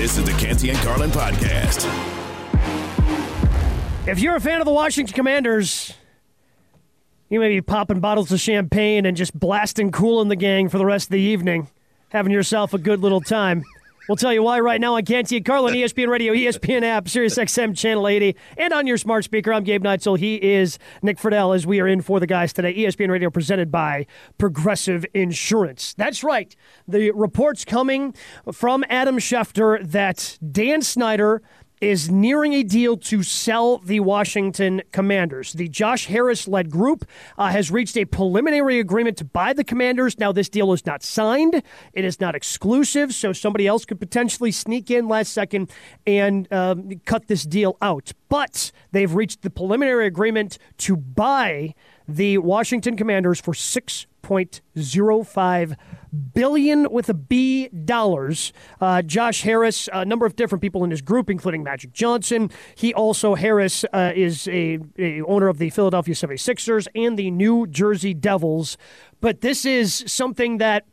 This is the Canty and Carlin podcast. If you're a fan of the Washington Commanders, you may be popping bottles of champagne and just blasting Kool and the Gang for the rest of the evening, having yourself a good little time. We'll tell you why right now on Canty and Carlin, ESPN Radio, ESPN app, Sirius XM Channel 80, and on your smart speaker. I'm Gabe Neitzel. He is Nick Friedell as we are in for the guys today. ESPN Radio presented by Progressive Insurance. That's right. The reports coming from Adam Schefter that Dan Snyder – is nearing a deal to sell the Washington Commanders. The Josh Harris led group uh, has reached a preliminary agreement to buy the Commanders. Now, this deal is not signed, it is not exclusive, so somebody else could potentially sneak in last second and um, cut this deal out. But they've reached the preliminary agreement to buy the Washington Commanders for 6.05 billion with a B dollars. Uh, Josh Harris, a number of different people in his group, including Magic Johnson. He also, Harris, uh, is a, a owner of the Philadelphia 76ers and the New Jersey Devils. But this is something that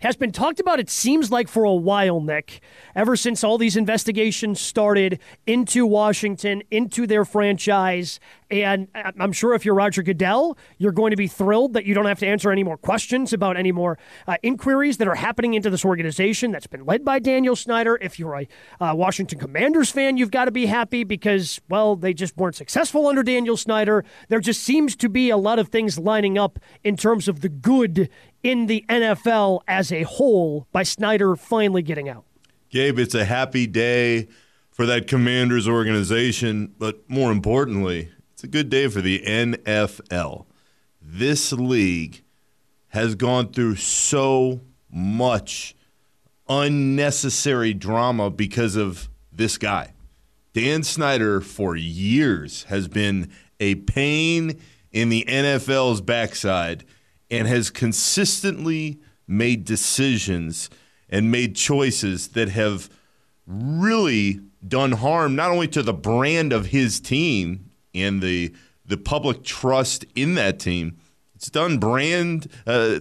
has been talked about, it seems like, for a while, Nick, ever since all these investigations started into Washington, into their franchise. And I'm sure if you're Roger Goodell, you're going to be thrilled that you don't have to answer any more questions about any more uh, inquiries that are happening into this organization that's been led by Daniel Snyder. If you're a uh, Washington Commanders fan, you've got to be happy because, well, they just weren't successful under Daniel Snyder. There just seems to be a lot of things lining up in terms of the good in the NFL as a whole by Snyder finally getting out. Gabe, it's a happy day for that Commanders organization, but more importantly, it's a good day for the NFL. This league has gone through so much unnecessary drama because of this guy. Dan Snyder, for years, has been a pain in the NFL's backside and has consistently made decisions and made choices that have really done harm not only to the brand of his team and the the public trust in that team. It's done brand uh,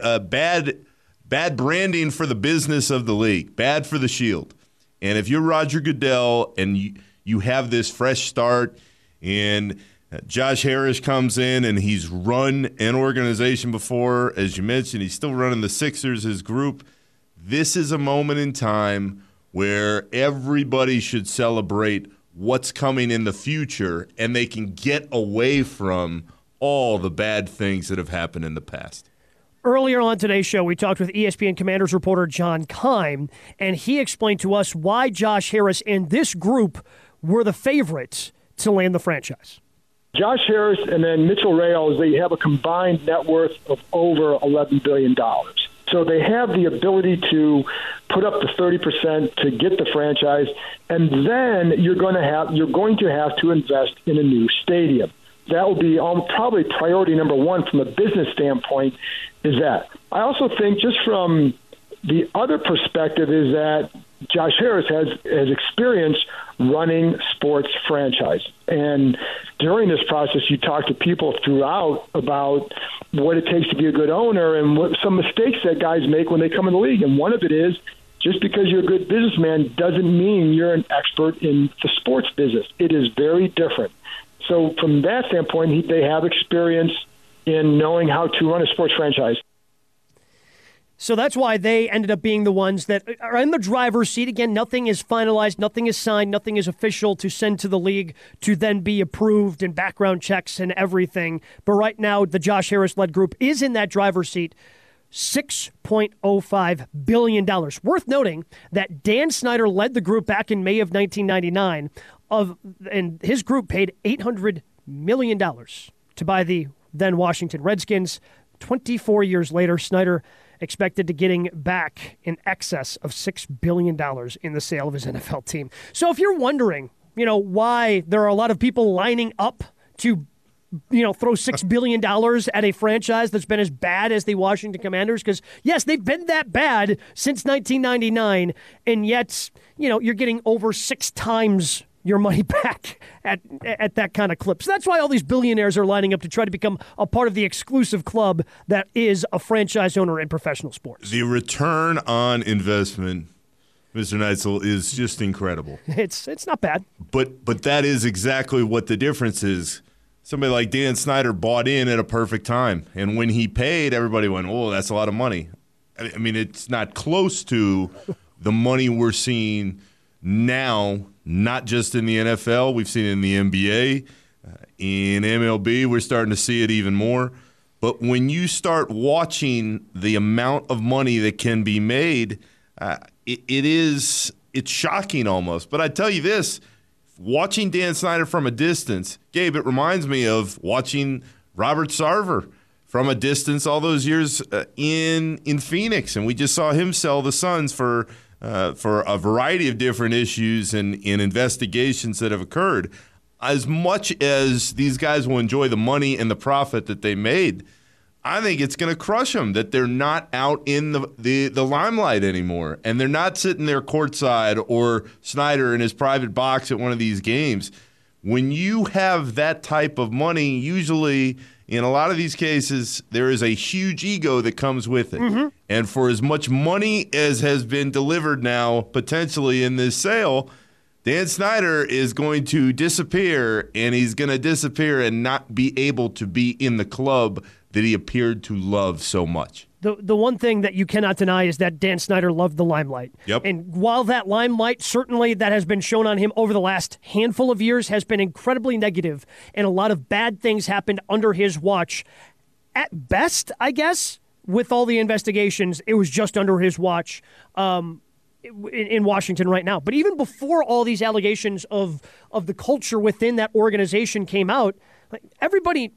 uh, bad bad branding for the business of the league, bad for the Shield. And if you're Roger Goodell and you, you have this fresh start and Josh Harris comes in and he's run an organization before. As you mentioned, he's still running the Sixers, his group. This is a moment in time where everybody should celebrate what's coming in the future and they can get away from all the bad things that have happened in the past. Earlier on today's show, we talked with ESPN Commanders reporter John Keim, and he explained to us why Josh Harris and this group were the favorites to land the franchise. Josh Harris and then Mitchell Rales, they have a combined net worth of over $11 billion. So they have the ability to put up the 30% to get the franchise, and then you're going to have you're going to have to invest in a new stadium. That will be um, probably priority number one from a business standpoint. Is that I also think just from the other perspective is that Josh Harris has has experience running sports franchise. And during this process, you talk to people throughout about what it takes to be a good owner and what some mistakes that guys make when they come in the league. And one of it is just because you're a good businessman doesn't mean you're an expert in the sports business. It is very different. So from that standpoint, they have experience in knowing how to run a sports franchise. So that's why they ended up being the ones that are in the driver's seat. Again, nothing is finalized, nothing is signed, nothing is official to send to the league to then be approved and background checks and everything. But right now, the Josh Harris led group is in that driver's seat. $6.05 billion. Worth noting that Dan Snyder led the group back in May of 1999, of, and his group paid $800 million to buy the then Washington Redskins. 24 years later, Snyder expected to getting back in excess of $6 billion in the sale of his NFL team. So if you're wondering, you know, why there are a lot of people lining up to you know, throw six billion dollars at a franchise that's been as bad as the Washington Commanders. Because yes, they've been that bad since 1999, and yet you know you're getting over six times your money back at at that kind of clip. So that's why all these billionaires are lining up to try to become a part of the exclusive club that is a franchise owner in professional sports. The return on investment Mr. Neitzel is just incredible. It's it's not bad. But but that is exactly what the difference is. Somebody like Dan Snyder bought in at a perfect time, and when he paid, everybody went, "Oh, that's a lot of money." I mean, it's not close to the money we're seeing now. Not just in the NFL, we've seen it in the NBA, uh, in MLB. We're starting to see it even more. But when you start watching the amount of money that can be made, uh, it, it is it's shocking almost. But I tell you this watching Dan Snyder from a distance, Gabe, it reminds me of watching Robert Sarver from a distance all those years uh, in in Phoenix, and we just saw him sell the Suns for uh, for a variety of different issues and in investigations that have occurred. As much as these guys will enjoy the money and the profit that they made, I think it's going to crush them that they're not out in the, the, the limelight anymore. And they're not sitting there courtside or Snyder in his private box at one of these games. When you have that type of money, usually in a lot of these cases, there is a huge ego that comes with it. Mm-hmm. And for as much money as has been delivered now, potentially in this sale, Dan Snyder is going to disappear and he's going to disappear and not be able to be in the club that he appeared to love so much. The, the one thing that you cannot deny is that Dan Snyder loved the limelight. Yep. And while that limelight, certainly that has been shown on him over the last handful of years, has been incredibly negative, and a lot of bad things happened under his watch. At best, I guess, with all the investigations, it was just under his watch. Um, in, Washington right now. But even before all these allegations of of the culture within that organization came out, like everybody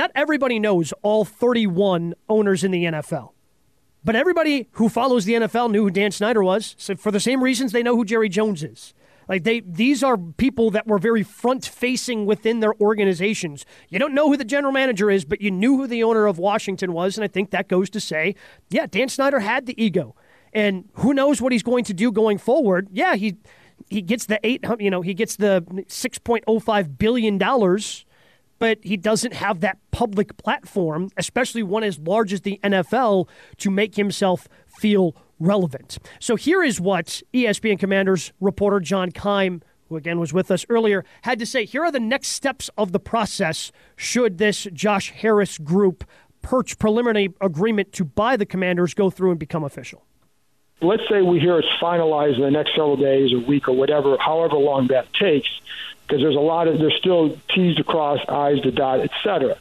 not everybody knows all 31 owners in the NFL. But everybody who follows the NFL knew who Dan Snyder was. So for the same reasons they know who Jerry Jones is. Like they these are people that were very front facing within their organizations. You don't know who the general manager is, but you knew who the owner of Washington was, and I think that goes to say, yeah, Dan Snyder had the ego. And who knows what he's going to do going forward? Yeah, he he gets the 8 you know, he gets the 6.05 billion dollars but he doesn't have that public platform, especially one as large as the NFL, to make himself feel relevant. So here is what ESPN Commanders reporter John Keim, who again was with us earlier, had to say. Here are the next steps of the process should this Josh Harris group perch preliminary agreement to buy the Commanders go through and become official. Let's say we hear it's finalized in the next several days, or week, or whatever, however long that takes because there's a lot of there's still T's to cross, I's to dot, et cetera.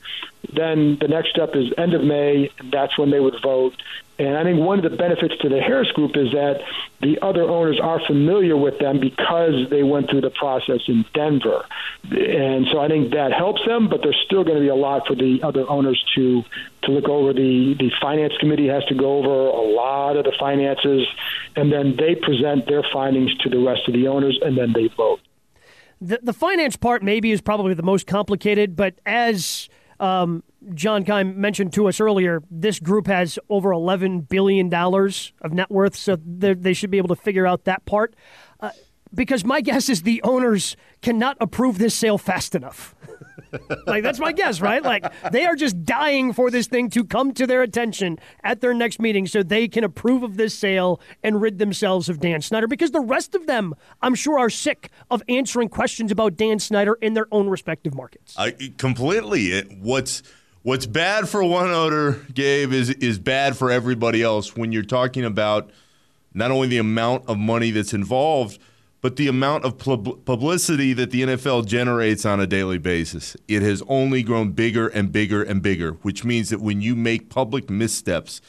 Then the next step is end of May, and that's when they would vote. And I think one of the benefits to the Harris Group is that the other owners are familiar with them because they went through the process in Denver. And so I think that helps them, but there's still going to be a lot for the other owners to to look over. The the finance committee has to go over a lot of the finances, and then they present their findings to the rest of the owners, and then they vote. The, the finance part maybe is probably the most complicated, but as um, John Keim mentioned to us earlier, this group has over $11 billion of net worth, so they should be able to figure out that part. Uh, because my guess is the owners cannot approve this sale fast enough. like that's my guess, right? Like they are just dying for this thing to come to their attention at their next meeting so they can approve of this sale and rid themselves of Dan Snyder because the rest of them, I'm sure, are sick of answering questions about Dan Snyder in their own respective markets. I completely. what's what's bad for one owner, Gabe, is is bad for everybody else when you're talking about not only the amount of money that's involved but the amount of publicity that the NFL generates on a daily basis, it has only grown bigger and bigger and bigger, which means that when you make public missteps,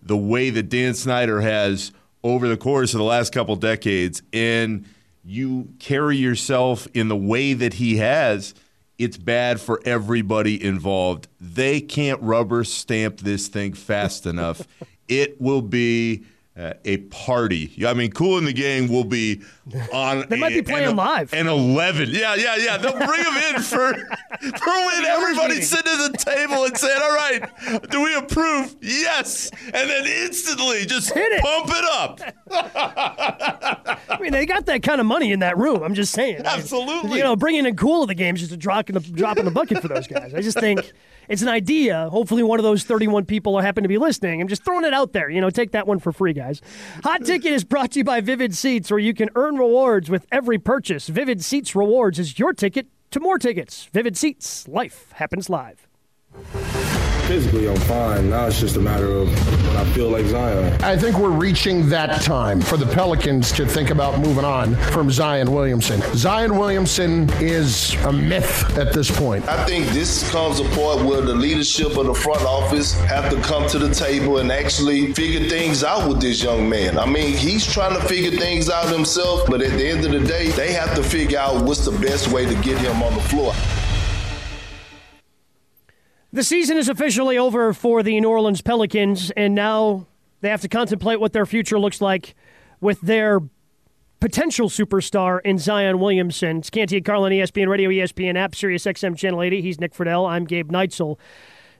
the way that Dan Snyder has over the course of the last couple decades, and you carry yourself in the way that he has, it's bad for everybody involved. They can't rubber stamp this thing fast enough. It will be uh, a party. I mean, Kool and the Gang will be on. they might be playing an, live. And eleven, yeah, yeah, yeah. They'll bring them in for for when everybody's sitting at the table and saying, "All right, do we approve?" Yes, and then instantly just Hit it. pump it up. I mean, mean, they got that kind of money in that room. I'm just saying. Absolutely. You know, bringing in cool to the Game is just a drop in the drop in the bucket for those guys. I just think it's an idea. Hopefully, one of those 31 people happen to be listening. I'm just throwing it out there. You know, take that one for free, guys. Hot Ticket is brought to you by Vivid Seats, where you can earn rewards with every purchase. Vivid Seats Rewards is your ticket to more tickets. Vivid Seats. Life happens live. Physically, I'm fine. Now it's just a matter of when I feel like Zion. I think we're reaching that time for the Pelicans to think about moving on from Zion Williamson. Zion Williamson is a myth at this point. I think this comes a point where the leadership of the front office have to come to the table and actually figure things out with this young man. I mean, he's trying to figure things out himself, but at the end of the day, they have to figure out what's the best way to get him on the floor. The season is officially over for the New Orleans Pelicans, and now they have to contemplate what their future looks like with their potential superstar in Zion Williamson. It's Canty and Carlin, ESPN Radio, ESPN app, Sirius XM Channel 80. He's Nick Friedell. I'm Gabe Neitzel.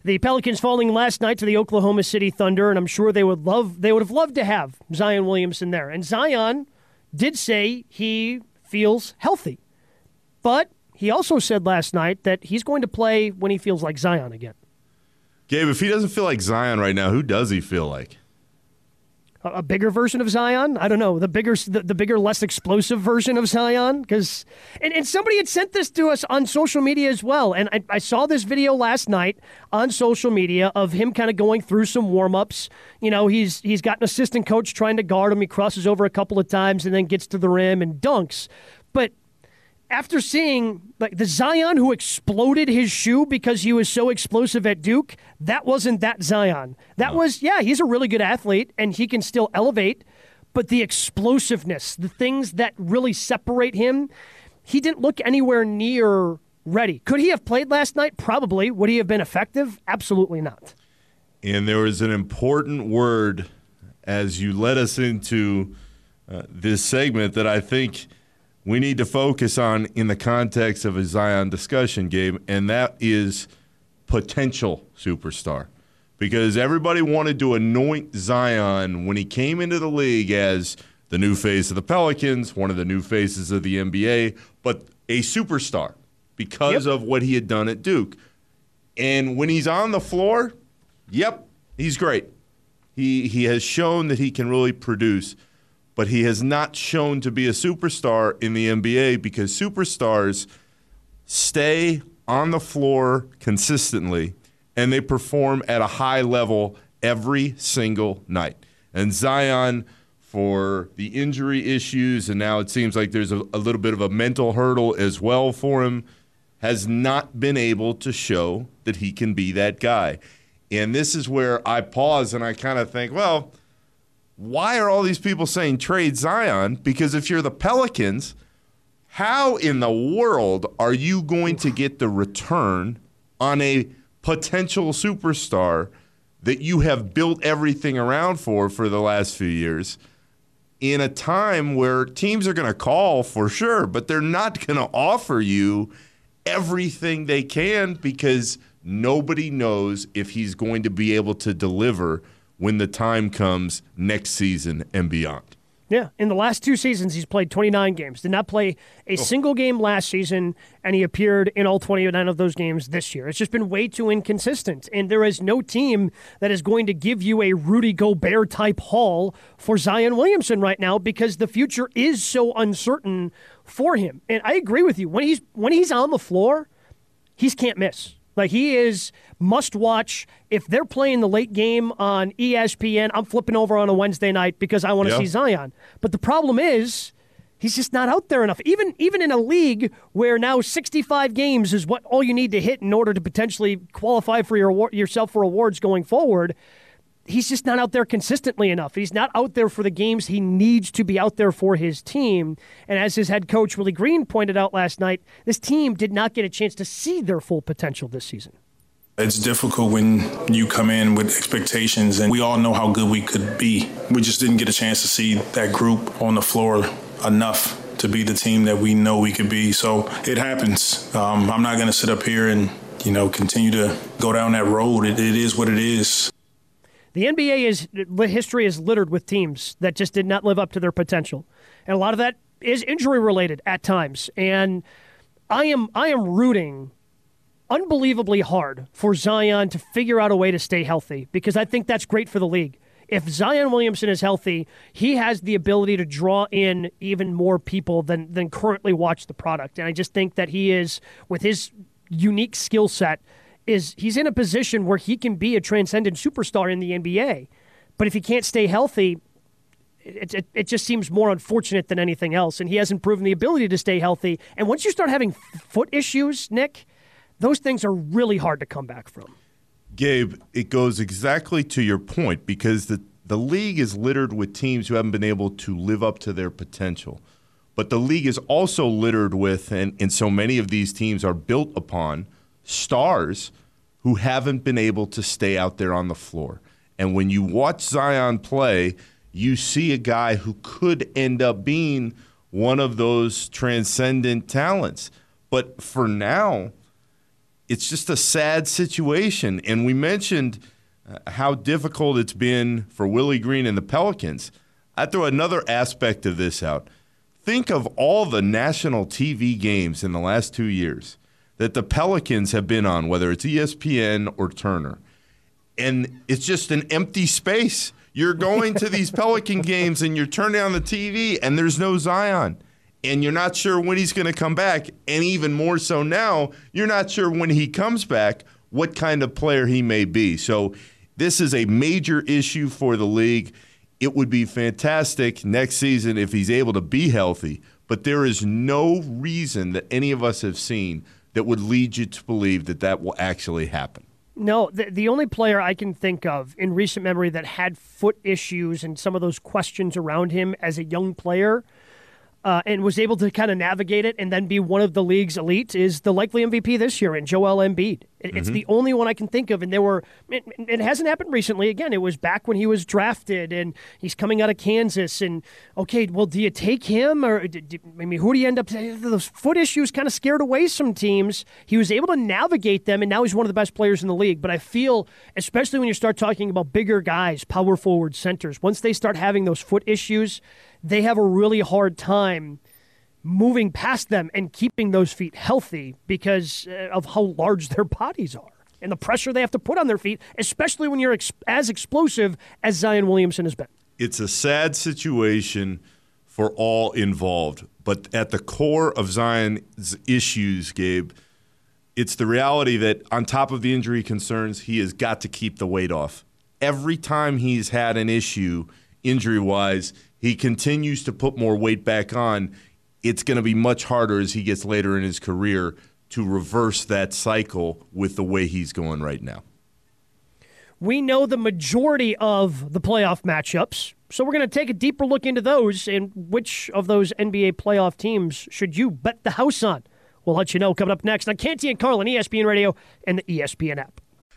The Pelicans falling last night to the Oklahoma City Thunder, and I'm sure they would love they would have loved to have Zion Williamson there. And Zion did say he feels healthy, but he also said last night that he's going to play when he feels like Zion again. Gabe, if he doesn't feel like Zion right now, who does he feel like? A, a bigger version of Zion? I don't know. The bigger, the, the bigger, less explosive version of Zion? Because and, and somebody had sent this to us on social media as well. And I, I saw this video last night on social media of him kind of going through some warm ups. You know, he's he's got an assistant coach trying to guard him. He crosses over a couple of times and then gets to the rim and dunks. But after seeing like the Zion who exploded his shoe because he was so explosive at Duke, that wasn't that Zion. That was yeah, he's a really good athlete and he can still elevate, but the explosiveness, the things that really separate him, he didn't look anywhere near ready. Could he have played last night? Probably. Would he have been effective? Absolutely not. And there was an important word as you led us into uh, this segment that I think we need to focus on in the context of a Zion discussion, game, and that is potential superstar. Because everybody wanted to anoint Zion when he came into the league as the new face of the Pelicans, one of the new faces of the NBA, but a superstar because Yep. of what he had done at Duke. And when he's on the floor, yep, he's great. He he has shown that he can really produce, but he has not shown to be a superstar in the NBA because superstars stay on the floor consistently and they perform at a high level every single night. And Zion for the injury issues and now it seems like there's a, a little bit of a mental hurdle as well for him has not been able to show that he can be that guy. And this is where I pause and I kind of think, well, why are all these people saying trade Zion? Because if you're the Pelicans, how in the world are you going to get the return on a potential superstar that you have built everything around for for the last few years in a time where teams are going to call for sure, but they're not going to offer you everything they can because nobody knows if he's going to be able to deliver when the time comes next season and beyond. Yeah, in the last two seasons, he's played 29 games. Did not play a oh. single game last season, and he appeared in all 29 of those games this year. It's just been way too inconsistent, and there is no team that is going to give you a Rudy Gobert type haul for Zion Williamson right now because the future is so uncertain for him. And I agree with you when he's when he's on the floor, he's can't miss. Like he is must watch. If they're playing the late game on ESPN, I'm flipping over on a Wednesday night because I want to Yeah. see Zion. But the problem is he's just not out there enough. Even even in a league where now 65 games is what all you need to hit in order to potentially qualify for your yourself for awards going forward. He's just not out there consistently enough. He's not out there for the games he needs to be out there for his team. And as his head coach Willie Green pointed out last night, this team did not get a chance to see their full potential this season. It's difficult when you come in with expectations, and we all know how good we could be. We just didn't get a chance to see that group on the floor enough to be the team that we know we could be. So it happens. Um, I'm not going to sit up here and you know continue to go down that road. It, it is what it is. The NBA is history is littered with teams that just did not live up to their potential, and a lot of that is injury related at times. And I am I am rooting unbelievably hard for Zion to figure out a way to stay healthy because I think that's great for the league. If Zion Williamson is healthy, he has the ability to draw in even more people than than currently watch the product. And I just think that he is with his unique skill set is he's in a position where he can be a transcendent superstar in the NBA. But if he can't stay healthy, it, it, it, just seems more unfortunate than anything else. And he hasn't proven the ability to stay healthy. And once you start having foot issues, Nick, those things are really hard to come back from. Gabe, it goes exactly to your point because the, the league is littered with teams who haven't been able to live up to their potential. But the league is also littered with, and, and so many of these teams are built upon stars who haven't been able to stay out there on the floor. And when you watch Zion play, you see a guy who could end up being one of those transcendent talents. But for now, it's just a sad situation. And we mentioned uh, how difficult it's been for Willie Green and the Pelicans. I throw another aspect of this out. Think of all the national TV games in the last two years that the Pelicans have been on, whether it's ESPN or Turner. And it's just an empty space. You're going to these Pelican games and you're turning on the TV and there's no Zion. And you're not sure when he's going to come back. And even more so now, you're not sure when he comes back what kind of player he may be. So this is a major issue for the league. It would be fantastic next season if he's able to be healthy. But there is no reason that any of us have seen that would lead you to believe that that will actually happen. No, the, the only player I can think of in recent memory that had foot issues and some of those questions around him as a young player uh, and was able to kind of navigate it and then be one of the league's elite is the likely MVP this year in Joel Embiid. It, mm-hmm. It's the only one I can think of, and there were. It, it, hasn't happened recently. Again, it was back when he was drafted, and he's coming out of Kansas. And okay, well, do you take him or do, I mean, who do you end up? Those foot issues kind of scared away some teams. He was able to navigate them, and now he's one of the best players in the league. But I feel, especially when you start talking about bigger guys, power forward centers, once they start having those foot issues they have a really hard time moving past them and keeping those feet healthy because uh, of how large their bodies are and the pressure they have to put on their feet, especially when you're ex- as explosive as Zion Williamson has been. It's a sad situation for all involved, but at the core of Zion's issues, Gabe, it's the reality that on top of the injury concerns, he has got to keep the weight off. Every time he's had an issue injury wise, he continues to put more weight back on, it's going to be much harder as he gets later in his career to reverse that cycle with the way he's going right now. We know the majority of the playoff matchups, so we're going to take a deeper look into those and which of those NBA playoff teams should you bet the house on. We'll let you know coming up next on Canty and Carlin, ESPN Radio, and the ESPN app.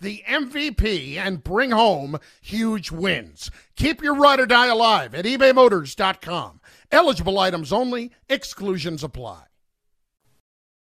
the MVP and bring home huge wins. Keep your ride or die alive at ebaymotors.com. Eligible items only, exclusions apply.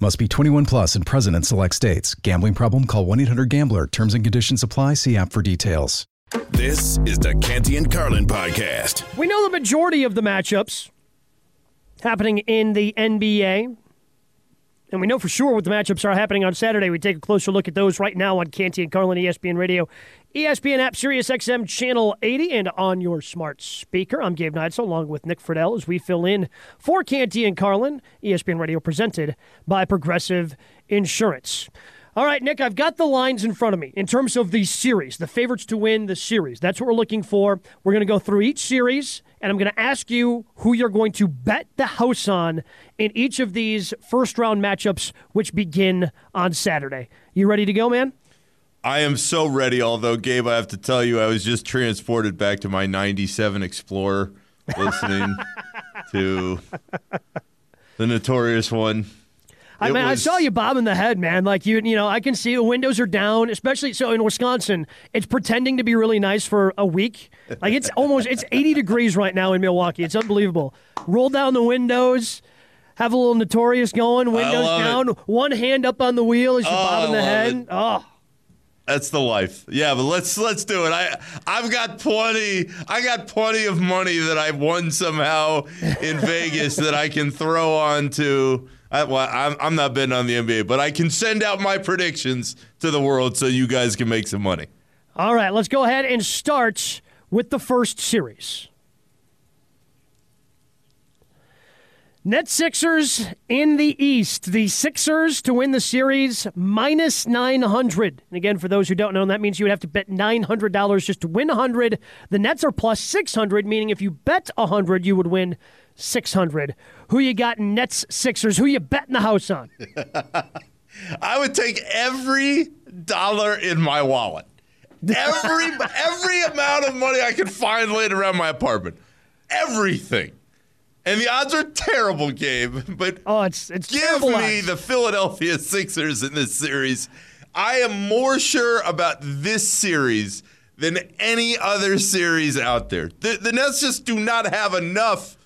Must be 21 plus and present in select states. Gambling problem? Call 1 800 GAMBLER. Terms and conditions apply. See app for details. This is the Canty and Carlin podcast. We know the majority of the matchups happening in the NBA. And we know for sure what the matchups are happening on Saturday. We take a closer look at those right now on Canty and Carlin, ESPN Radio, ESPN app, Sirius XM Channel 80, and on your smart speaker. I'm Gabe Neitzel, along with Nick Friedell, as we fill in for Canty and Carlin, ESPN Radio, presented by Progressive Insurance. All right, Nick, I've got the lines in front of me in terms of the series, the favorites to win the series. That's what we're looking for. We're going to go through each series, and I'm going to ask you who you're going to bet the house on in each of these first round matchups, which begin on Saturday. You ready to go, man? I am so ready, although, Gabe, I have to tell you, I was just transported back to my 97 Explorer listening to the notorious one. I mean, was- I saw you bobbing the head, man. Like you, you know, I can see the windows are down, especially so in Wisconsin. It's pretending to be really nice for a week. Like it's almost it's 80 degrees right now in Milwaukee. It's unbelievable. Roll down the windows, have a little notorious going, windows down, one hand up on the wheel as you're Oh, bobbing the head. it. Oh, That's the life. Yeah, but let's let's do it. I I've got plenty. I got plenty of money that I won somehow in Vegas that I can throw on to. I, well, I'm I'm not betting on the NBA, but I can send out my predictions to the world so you guys can make some money. all right. Let's go ahead and start with the first series. Net Sixers in the East. The Sixers to win the series minus 900. And again, for those who don't know, that means you would have to bet $900 just to win 100. The Nets are plus 600, meaning if you bet 100, you would win 600. Who you got in Nets Sixers? Who you betting the house on? I would take every dollar in my wallet, every every amount of money I could find laid around my apartment, everything. And the odds are terrible, Gabe. But Oh, it's it's give me odds. the Philadelphia Sixers in this series. I am more sure about this series than any other series out there. The, the Nets just do not have enough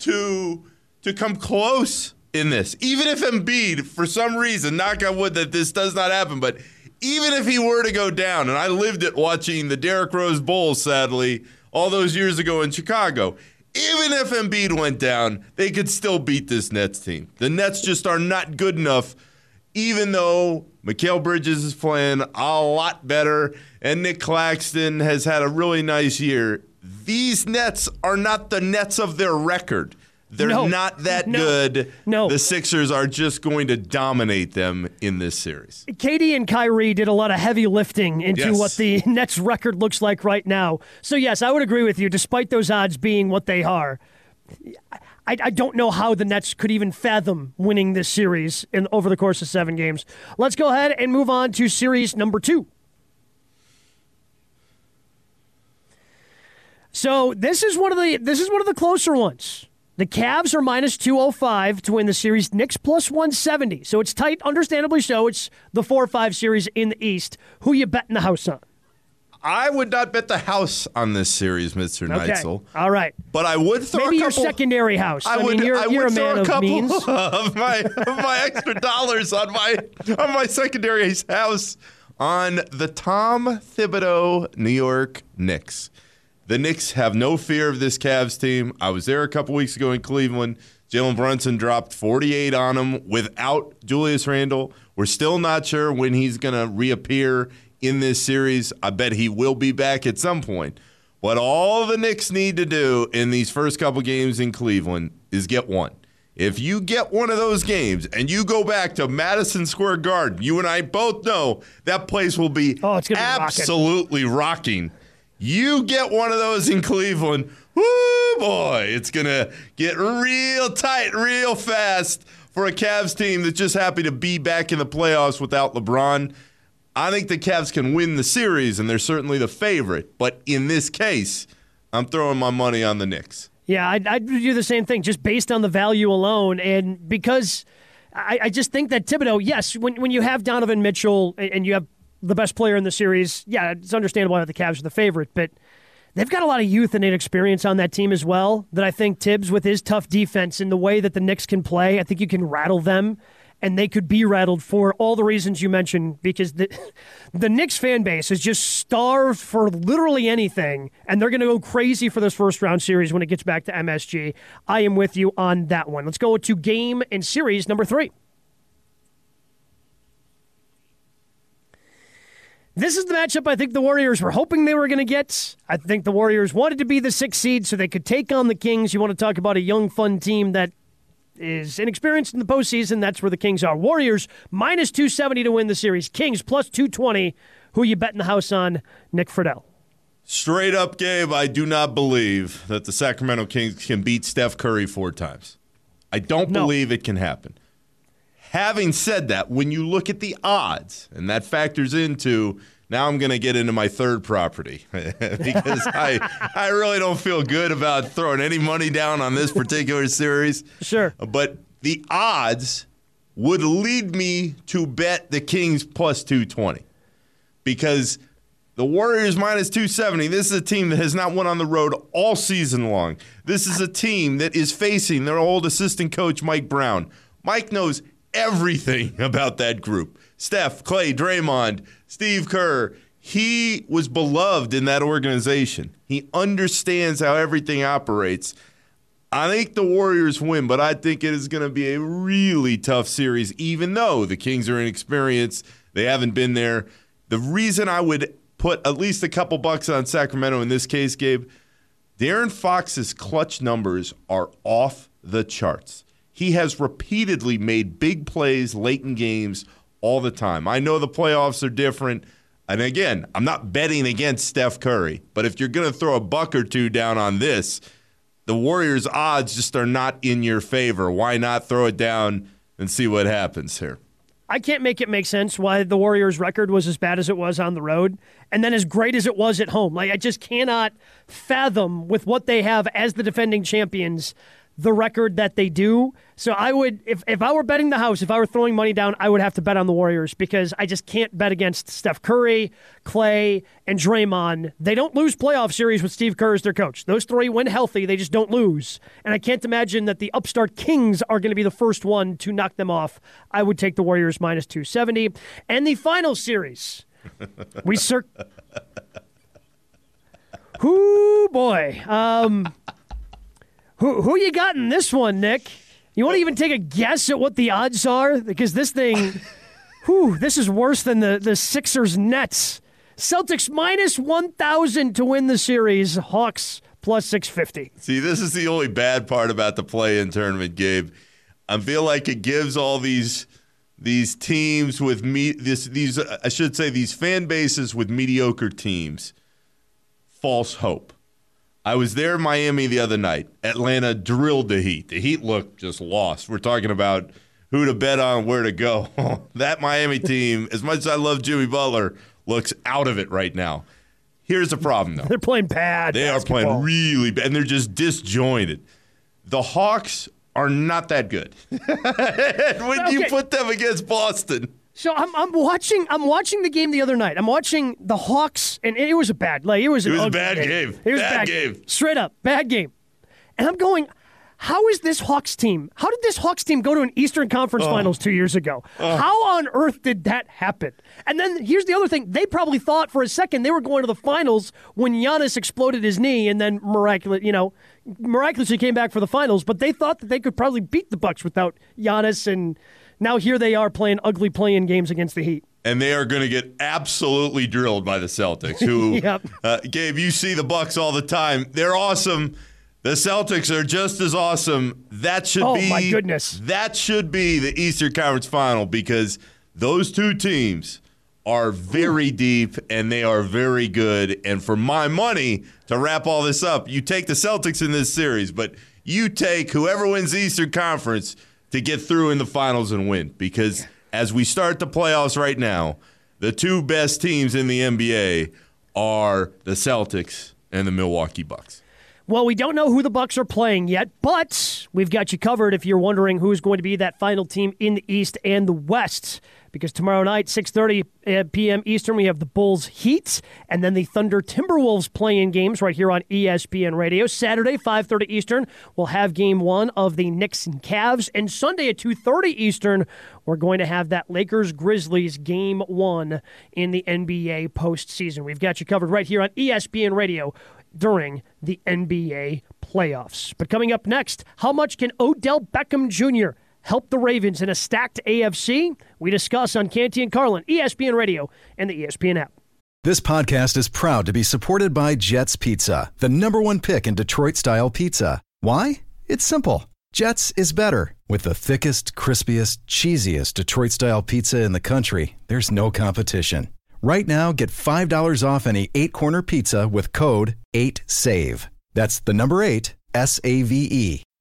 to to come close in this. Even if Embiid, for some reason, knock on wood that this does not happen, but even if he were to go down, and I lived it watching the Derrick Rose Bowl, sadly, all those years ago in Chicago. Even if Embiid went down, they could still beat this Nets team. The Nets just are not good enough, even though Mikal Bridges is playing a lot better and Nick Claxton has had a really nice year. These Nets are not the Nets of their record. They're No. not that No. good. No. The Sixers are just going to dominate them in this series. KD and Kyrie did a lot of heavy lifting into Yes. what the Nets record looks like right now. So, yes, I would agree with you, despite those odds being what they are. I, I don't know how the Nets could even fathom winning this series in over the course of seven games. Let's go ahead and move on to series number two. So this is one of the this is one of the closer ones. The Cavs are minus 205 to win the series. Knicks plus 170. So it's tight, understandably so. It's the 4 5 series in the East. Who you betting the house on? I would not bet the house on this series, Mr. Okay. Neitzel. All right. But I would throw Maybe a your secondary house. I, I would. mean, you're, I you're would a throw man a of couple means. of my of my extra dollars on my on my secondary house on the Tom Thibodeau New York Knicks. The Knicks have no fear of this Cavs team. I was there a couple weeks ago in Cleveland. Jalen Brunson dropped 48 on them without Julius Randle. We're still not sure when he's going to reappear in this series. I bet he will be back at some point. What all the Knicks need to do in these first couple games in Cleveland is get one. If you get one of those games and you go back to Madison Square Garden, you and I both know that place will be, Oh, it's gonna be rocking. absolutely rocking. You get one of those in Cleveland, whoo boy, it's gonna get real tight, real fast for a Cavs team that's just happy to be back in the playoffs without LeBron. I think the Cavs can win the series, and they're certainly the favorite. But in this case, I'm throwing my money on the Knicks. Yeah, I'd, I'd do the same thing just based on the value alone. And because I, I just think that Thibodeau, yes, when, when you have Donovan Mitchell and, you have the best player in the series, yeah, it's understandable why the Cavs are the favorite. But they've got a lot of youth and inexperience on that team as well that I think Thibs, with his tough defense and the way that the Knicks can play, I think you can rattle them. And they could be rattled for all the reasons you mentioned because the the Knicks fan base is just starved for literally anything, and they're going to go crazy for this first round series when it gets back to MSG. I am with you on that one. Let's go to game and series number three. This is the matchup I think the Warriors were hoping they were going to get. I think the Warriors wanted to be the sixth seed so they could take on the Kings. You want to talk about a young, fun team that is inexperienced in the postseason. That's where the Kings are. Warriors minus 270 to win the series. Kings plus 220. Who you betting the house on? Nick Friedell. Straight up, Gabe, I do not believe that the Sacramento Kings can beat Steph Curry four times. I don't No. believe it can happen. Having said that, when you look at the odds, and that factors into now I'm going to get into my third property because I I really don't feel good about throwing any money down on this particular series. Sure. But the odds would lead me to bet the Kings plus 220 because the Warriors minus 270. This is a team that has not won on the road all season long. This is a team that is facing their old assistant coach, Mike Brown. Mike knows everything about that group Steph, Clay, Draymond, Steve Kerr. He was beloved in that organization. He understands how everything operates. I think the Warriors win, but I think it is going to be a really tough series, even though the Kings are inexperienced. They haven't been there. The reason I would put at least a couple bucks on Sacramento in this case, Gabe, De'Aaron Fox's clutch numbers are off the charts. He has repeatedly made big plays late in games all the time. I know the playoffs are different. And again, I'm not betting against Steph Curry, but if you're going to throw a buck or two down on this, the Warriors' odds just are not in your favor. Why not throw it down and see what happens here? I can't make it make sense why the Warriors' record was as bad as it was on the road and then as great as it was at home. Like I just cannot fathom with what they have as the defending champions the record that they do. So I would if if I were betting the house, if I were throwing money down, I would have to bet on the Warriors because I just can't bet against Steph Curry, Clay, and Draymond. They don't lose playoff series with Steve Kerr as their coach. Those three win healthy, they just don't lose. And I can't imagine that the upstart Kings are going to be the first one to knock them off. I would take the Warriors minus 270. And the final series. We cir- Whoo boy. Um who who you got in this one, Nick? You want to even take a guess at what the odds are? Because this thing, whew, this is worse than the, the Sixers Nets. Celtics minus 1,000 to win the series. Hawks plus 650. See, this is the only bad part about the play-in tournament, Gabe. I feel like it gives all these these teams with me this these I should say these fan bases with mediocre teams false hope. I was there in Miami the other night. Atlanta drilled the Heat. The Heat looked just lost. We're talking about who to bet on, where to go. that Miami team, as much as I love Jimmy Butler, looks out of it right now. Here's the problem, though. They're playing bad. They are playing really bad, and they're just disjointed. The Hawks are not that good. when you put them against Boston, So I'm, I'm watching I'm watching the game the other night. I'm watching the Hawks, and it was a bad like it was. It was a bad game. It was a Bad bad game. Straight up bad game. And I'm going. How is this Hawks team? How did this Hawks team go to an Eastern Oh. Conference Finals two years ago? Oh. How on earth did that happen? And then here's the other thing: they probably thought for a second they were going to the finals when Giannis exploded his knee, and then miraculous, you know, miraculously came back for the finals. But they thought that they could probably beat the Bucks without Giannis, and now here they are playing ugly play-in games against the Heat. and they are going to get absolutely drilled by the Celtics. Who, Yep. uh, Gabe, you see the Bucks all the time. They're awesome. The Celtics are just as awesome. That should Oh, be my goodness. That should be the Eastern Conference Final because those two teams are very deep and they are very good. And for my money, to wrap all this up, you take the Celtics in this series, but you take whoever wins the Eastern Conference to get through in the finals and win. Because as we start the playoffs right now, the two best teams in the NBA are the Celtics and the Milwaukee Bucks. Well, we don't know who the Bucks are playing yet, but we've got you covered if you're wondering who's going to be that final team in the East and the West. Because tomorrow night, 6:30 uh, p.m. Eastern, we have the Bulls Heat, and then the Thunder Timberwolves playing games right here on ESPN Radio. Saturday, 5:30 Eastern, we'll have Game One of the Knicks and Cavs, and Sunday at 2:30 Eastern, we're going to have that Lakers Grizzlies Game One in the NBA postseason. We've got you covered right here on ESPN Radio during the NBA playoffs. But coming up next, how much can Odell Beckham Jr. help the Ravens in a stacked AFC? We discuss on Canty and Carlin, ESPN Radio, and the ESPN app. This podcast is proud to be supported by Jet's Pizza, the number one pick in Detroit style pizza. Why? It's simple. Jets is better. With the thickest, crispiest, cheesiest Detroit style pizza in the country, there's no competition. Right now, get $5 off any eight corner pizza with code 8SAVE. That's the number eight, S A V E.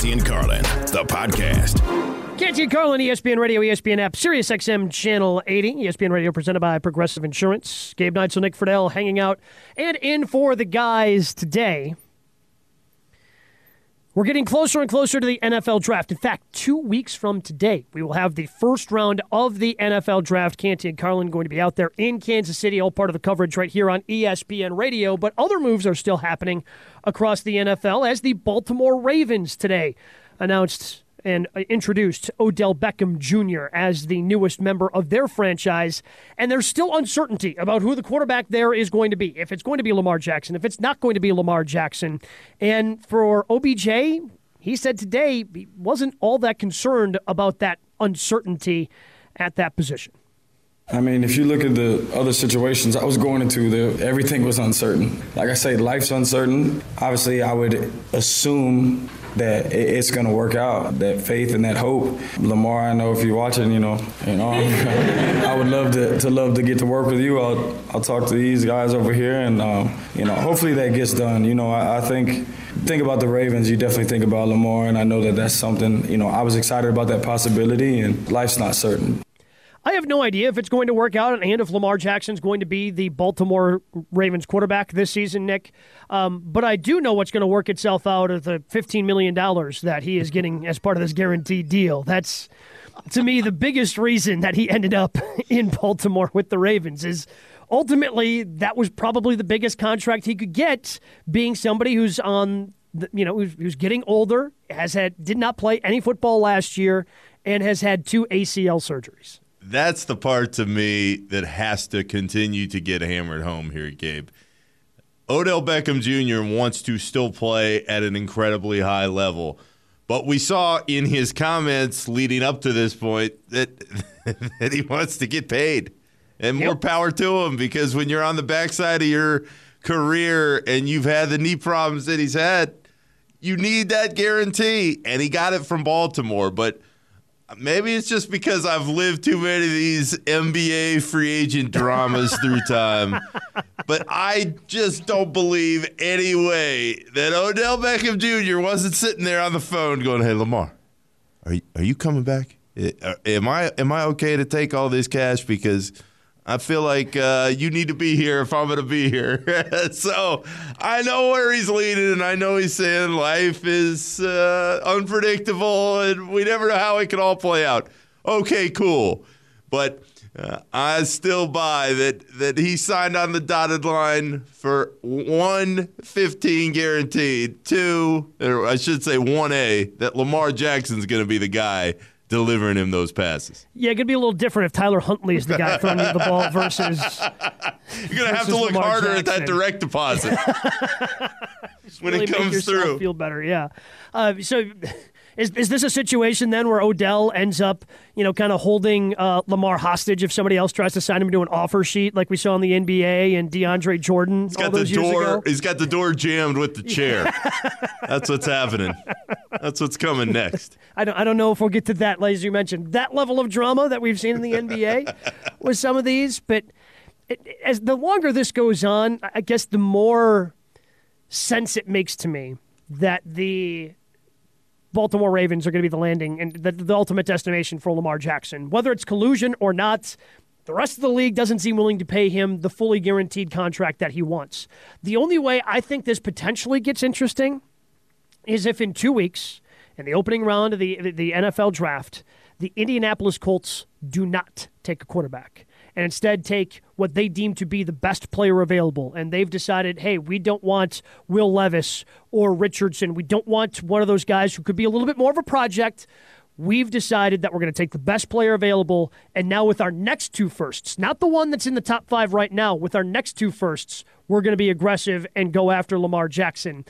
Canty and Carlin, the podcast. Canty and Carlin, ESPN Radio, ESPN app, Sirius XM Channel 80. ESPN Radio presented by Progressive Insurance. Gabe Neitzel, Nick Friedell hanging out and in for the guys today. We're getting closer and closer to the NFL draft. In fact, two weeks from today, we will have the first round of the NFL draft. Canty and Carlin going to be out there in Kansas City, all part of the coverage right here on ESPN Radio. But other moves are still happening across the NFL as the Baltimore Ravens today announced and uh, introduced Odell Beckham Jr. as the newest member of their franchise. And there's still uncertainty about who the quarterback there is going to be. If it's going to be Lamar Jackson, if it's not going to be Lamar Jackson. And for OBJ, he said today he wasn't all that concerned about that uncertainty at that position. I mean, if you look at the other situations I was going into, the, everything was uncertain. Like I say, life's uncertain. Obviously, I would assume that it's going to work out. That faith and that hope. Lamar, I know if you're watching, you know, you know, I would love to, to love to get to work with you. I'll I'll talk to these guys over here, and um, you know, hopefully that gets done. You know, I, I think think about the Ravens. You definitely think about Lamar, and I know that that's something. You know, I was excited about that possibility, and life's not certain. I have no idea if it's going to work out and if Lamar Jackson's going to be the Baltimore Ravens quarterback this season, Nick. Um, but I do know what's going to work itself out of the $15 million that he is getting as part of this guaranteed deal. That's, to me, the biggest reason that he ended up in Baltimore with the Ravens is ultimately that was probably the biggest contract he could get, being somebody who's on, you know, who's, who's getting older, has had did not play any football last year, and has had two ACL surgeries. That's the part to me that has to continue to get hammered home here, Gabe. Odell Beckham Jr. wants to still play at an incredibly high level. But we saw in his comments leading up to this point that that he wants to get paid. And more power to him because when you're on the backside of your career and you've had the knee problems that he's had, you need that guarantee. And he got it from Baltimore. But maybe it's just because I've lived too many of these NBA free agent dramas through time. But I just don't believe any way that Odell Beckham Jr. wasn't sitting there on the phone going, "Hey Lamar, are you, are you coming back? Uh, Am I am I okay to take all this cash because I feel like uh, you need to be here if I'm going to be here." so I know where he's leading, and I know he's saying life is uh, unpredictable, and we never know how it can all play out. Okay, cool, but. Uh, I still buy that that he signed on the dotted line for one fifteen guaranteed, two, or I should say one A, that Lamar Jackson's going to be the guy delivering him those passes. Yeah, it could be a little different if Tyler Huntley is the guy throwing the ball versus You're gonna have to look Lamar harder at that direct deposit when really it comes through. Feel better, yeah. Uh, so, is is this a situation then where Odell ends up, you know, kind of holding uh, Lamar hostage if somebody else tries to sign him to an offer sheet, like we saw in the NBA and DeAndre Jordan He's got the door. He's got the door jammed with the chair. That's what's happening. That's what's coming next. I don't, I don't know if we'll get to that, as you mentioned, that level of drama that we've seen in the NBA with some of these. But it, as the longer this goes on, I guess the more sense it makes to me that the Baltimore Ravens are going to be the landing and the, the ultimate destination for Lamar Jackson. Whether it's collusion or not, the rest of the league doesn't seem willing to pay him the fully guaranteed contract that he wants. The only way I think this potentially gets interesting is if in two weeks, in the opening round of the, the NFL draft, the Indianapolis Colts do not take a quarterback and instead take what they deem to be the best player available. And they've decided, hey, we don't want Will Levis or Richardson. We don't want one of those guys who could be a little bit more of a project. We've decided that we're going to take the best player available. And now, with our next two firsts, not the one that's in the top five right now, with our next two firsts, we're going to be aggressive and go after Lamar Jackson.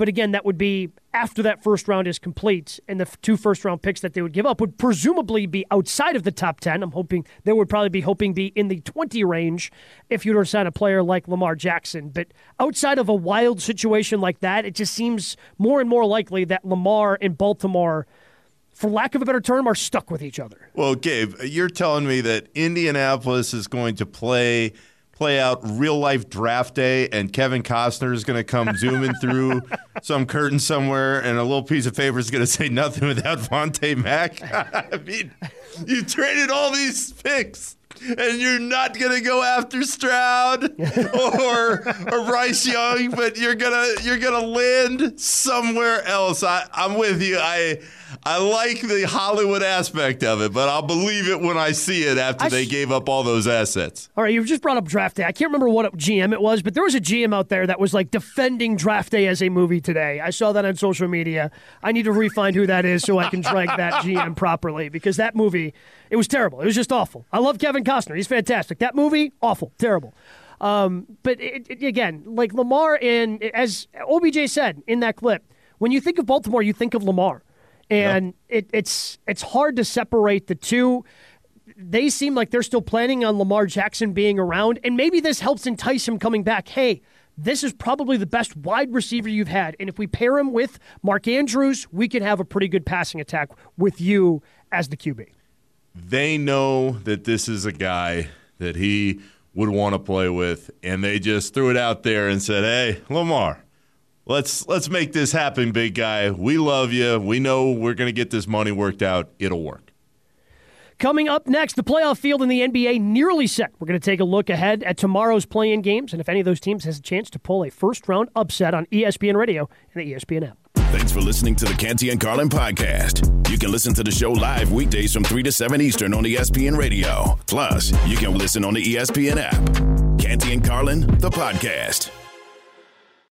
But again, that would be after that first round is complete, and the two first round picks that they would give up would presumably be outside of the top 10. I'm hoping they would probably be hoping be in the 20 range if you were to sign a player like Lamar Jackson. But outside of a wild situation like that, it just seems more and more likely that Lamar and Baltimore, for lack of a better term, are stuck with each other. Well, Gabe, you're telling me that Indianapolis is going to play play out real life draft day, and Kevin Costner is going to come zooming through some curtain somewhere, and a little piece of paper is going to say nothing without Vontae Mack. I mean, you traded all these picks. And you're not gonna go after Stroud or or Bryce Young, but you're gonna you're gonna land somewhere else. I, I'm with you. I I like the Hollywood aspect of it, but I'll believe it when I see it after I they gave up all those assets. All right, you've just brought up draft day. I can't remember what GM it was, but there was a GM out there that was like defending draft day as a movie today. I saw that on social media. I need to refine who that is so I can drag that GM properly because that movie, it was terrible. It was just awful. I love Kevin Costner. He's fantastic. That movie, awful, terrible. Um, but it, it- again, like Lamar and as OBJ said in that clip, when you think of Baltimore, you think of Lamar. And it, it's it's hard to separate the two they seem like they're still planning on Lamar Jackson being around, and maybe this helps entice him coming back. Hey, this is probably the best wide receiver you've had, and if we pair him with Mark Andrews, we could have a pretty good passing attack with you as the QB. They know that this is a guy that he would want to play with, and they just threw it out there and said, "Hey, Lamar, let's let's make this happen, big guy. We love you. We know we're going to get this money worked out. It'll work." Coming up next, the playoff field in the NBA nearly set. We're going to take a look ahead at tomorrow's play-in games, and if any of those teams has a chance to pull a first-round upset on ESPN Radio and the ESPN app. Thanks for listening to the Canty and Carlin podcast. You can listen to the show live weekdays from 3 to 7 Eastern on ESPN Radio. Plus, you can listen on the ESPN app. Canty and Carlin, the podcast.